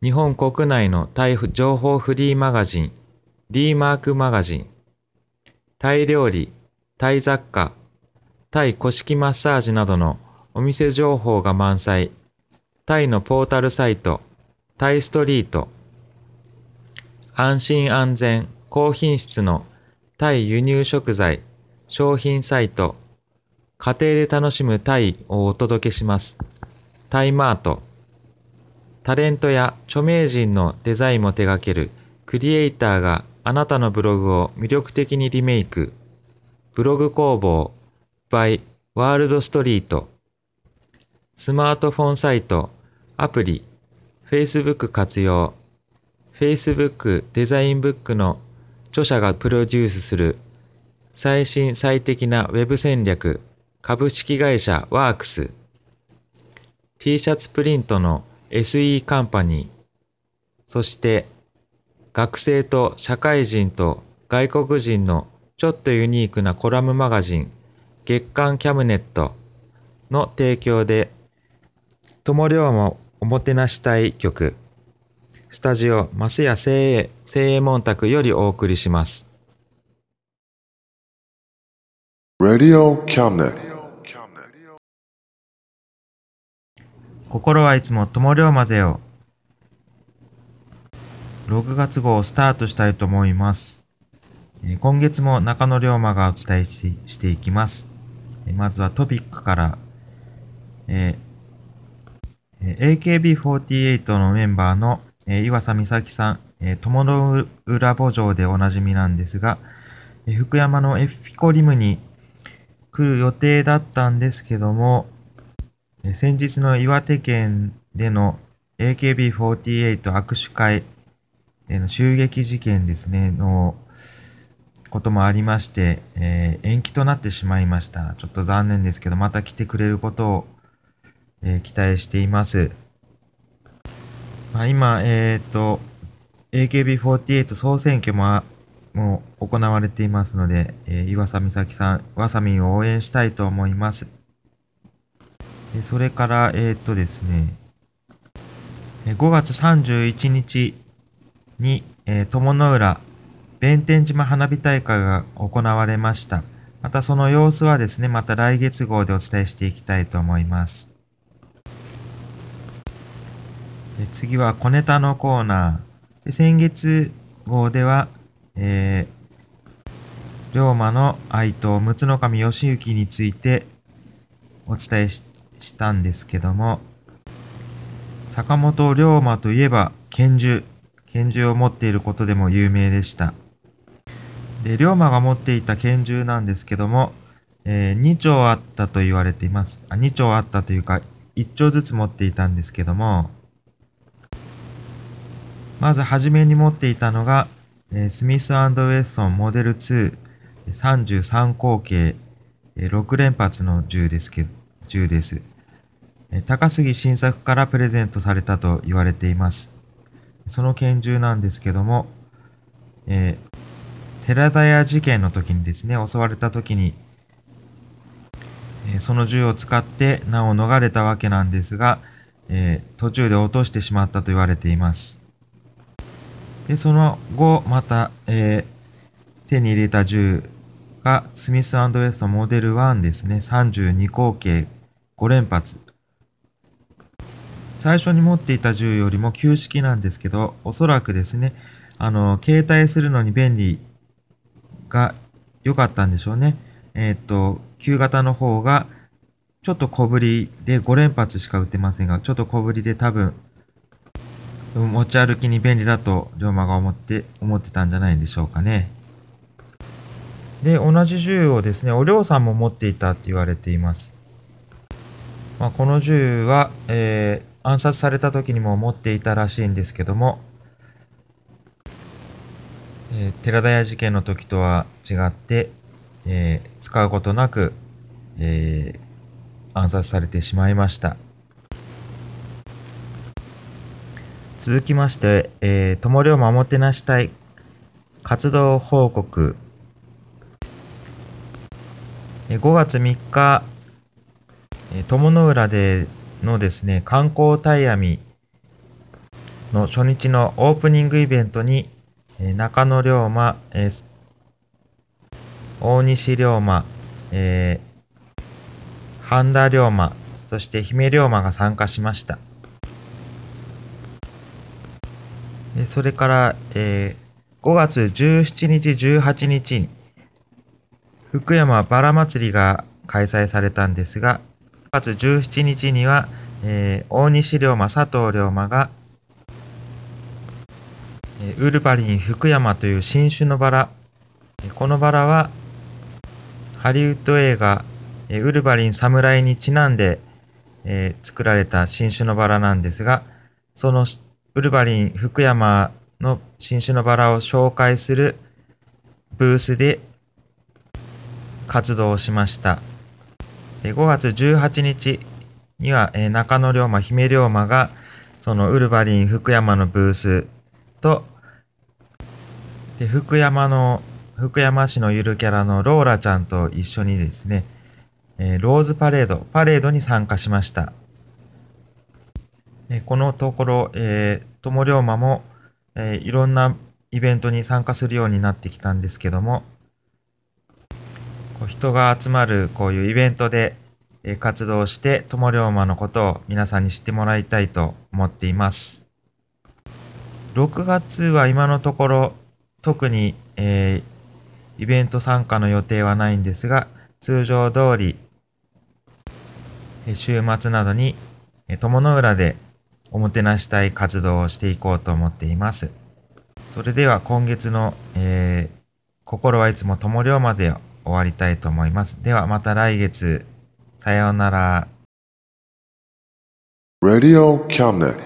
日本国内のタイ情報フリーマガジン D マークマガジン。タイ料理、タイ雑貨、タイ古式マッサージなどのお店情報が満載、タイのポータルサイト、タイストリート、安心安全、高品質のタイ輸入食材、商品サイト、家庭で楽しむタイをお届けします。タイマート、タレントや著名人のデザインも手掛けるクリエイターがあなたのブログを魅力的にリメイク。ブログ工房 by ワールドストリート。スマートフォンサイト、アプリ、Facebook 活用。Facebook デザインブックの著者がプロデュースする最新最適なウェブ戦略株式会社ワークス T シャツプリントの SE カンパニーそして学生と社会人と外国人のちょっとユニークなコラムマガジン月刊キャムネットの提供で友良もおもてなしたい曲スタジオマスヤ精鋭精鋭門宅よりお送りします。Radio Cabinet. 心はいつも友良までよ。6月号をスタートしたいと思います。今月も中野龍馬がお伝えししていきます。まずはトピックから、えー AKB48 のメンバーの、えー岩佐美咲さん、えー友の浦墓場でおなじみなんですが、えー福山のエフピコリムに来る予定だったんですけども、先日の岩手県での AKB48 握手会での襲撃事件ですね、のこともありまして、えー延期となってしまいました。ちょっと残念ですけど、また来てくれることを、えー期待しています。まあ、今、えっ、と、AKB48 総選挙ももう行われていますので、えー岩佐美咲さん、わさみを応援したいと思います。それから、えっ、とですね、5月31日に、えー友の浦弁天島花火大会が行われました。またその様子はですね、また来月号でお伝えしていきたいと思います。で次は小ネタのコーナー。で先月号では、えー、龍馬の愛と陸奥神義行についてお伝えししたんですけども、坂本龍馬といえば拳銃。拳銃を持っていることでも有名でした。で、龍馬が持っていた拳銃なんですけども、え2丁あったと言われています。あ、2丁あったというか、1丁ずつ持っていたんですけども、まず初めに持っていたのが、えースミスウェスソンモデル2、33口径、えー6連発の銃ですけど、銃です。高杉晋作からプレゼントされたと言われています。その拳銃なんですけども、えー寺田屋事件の時にですね、襲われた時に、えーその銃を使って難を逃れたわけなんですが、えー途中で落としてしまったと言われています。で、その後、また、え手に入れた銃がスミスウェストモデル1ですね。32口径5連発。最初に持っていた銃よりも旧式なんですけど、おそらくですね、あの、携帯するのに便利が良かったんでしょうね。えーっと、旧型の方が、ちょっと小ぶりで5連発しか撃てませんが、ちょっと小ぶりで多分、持ち歩きに便利だと龍馬が思って、思ってたんじゃないでしょうかね。で、同じ銃をですね、お嬢さんも持っていたって言われています。まあ、この銃は、えー暗殺された時にも持っていたらしいんですけども、えー、寺田屋事件の時とは違って、えー、使うことなく、えー、暗殺されてしまいました。続きまして、えー、友龍馬おもてなし隊活動報告。5月3日、友の浦でのですね、観光タイアミの初日のオープニングイベントに、え中野龍馬、え大西龍馬、えー、半田龍馬、そして姫龍馬が参加しました。それから、えー、5月17日、18日に、福山バラ祭りが開催されたんですが、月17日には、えー、大西龍馬、佐藤龍馬が、えー、ウルバリン福山という新種のバラ、このバラは、ハリウッド映画、えー、ウルバリン侍にちなんで、えー、作られた新種のバラなんですが、そのウルバリン福山の新種のバラを紹介するブースで活動をしました。で5月18日には、えー、中野龍馬、姫龍馬がそのウルバリン福山のブースとで福山の福山市のゆるキャラのローラちゃんと一緒にですね、えー、ローズパレード、パレードに参加しました。えこのところ、えー、友龍馬も、えー、いろんなイベントに参加するようになってきたんですけども、こう人が集まるこういうイベントで、え、活動して、友龍馬のことを皆さんに知ってもらいたいと思っています。6月は今のところ、特に、えー、イベント参加の予定はないんですが、通常通り、週末などに友の浦でおもてなしたい活動をしていこうと思っています。それでは今月の、えー、心はいつも友龍まで終わりたいと思います。ではまた来月。さようなら。Radio Cabinet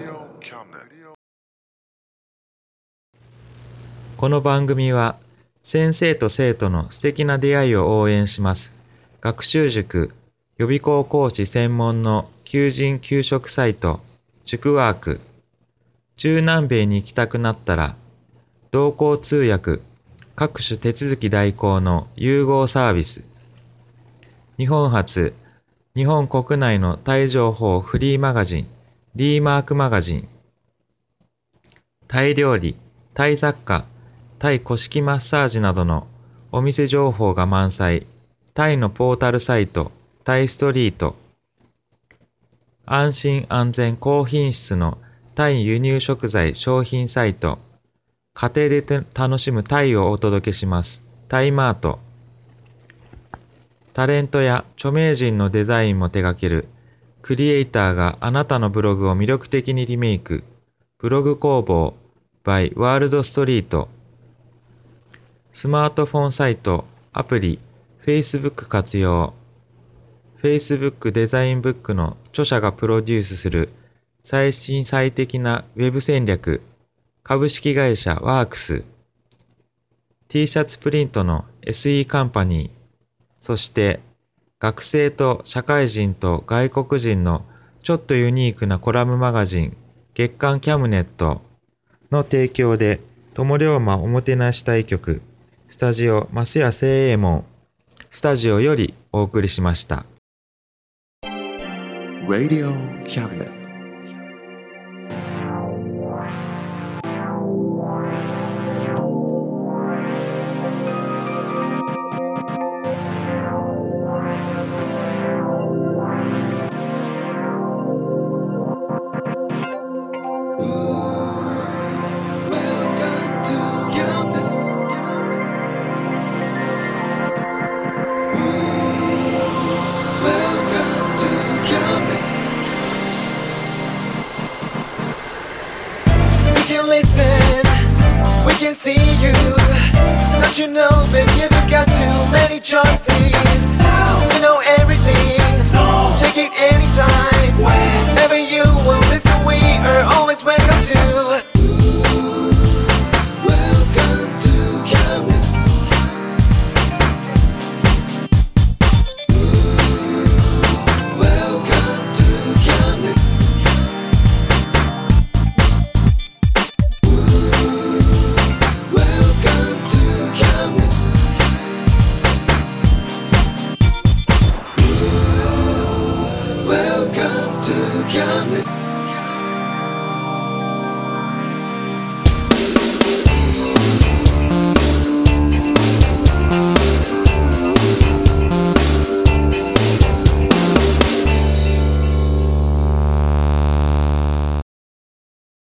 この番組は先生と生徒の素敵な出会いを応援します。学習塾予備校講師専門の求人・給食サイト塾ワーク。中南米に行きたくなったら、同行通訳、各種手続き代行の融合サービス。日本初、日本国内のタイ情報フリーマガジン、D マークマガジン。タイ料理、タイ雑貨、タイ古式マッサージなどのお店情報が満載。タイのポータルサイト、タイストリート。安心安全高品質のタイ輸入食材商品サイト、家庭で楽しむタイをお届けします。タイマート。タレントや著名人のデザインも手掛ける、クリエイターがあなたのブログを魅力的にリメイク、ブログ工房 by ワールドストリート。スマートフォンサイト、アプリ、Facebook 活用。Facebook デザインブックの著者がプロデュースする最新最適な Web 戦略株式会社ワークス T シャツプリントの SE カンパニーそして学生と社会人と外国人のちょっとユニークなコラムマガジン月刊キャムネットの提供で友龍馬おもてなし対局スタジオ増谷聖右衛門スタジオよりお送りしました。Radio Cabinet. can listen, we can see you. Don't you know, baby, you've got too many choices. Now we know everything, so check it anytime. Whenever you will listen, we are always welcome to. coming.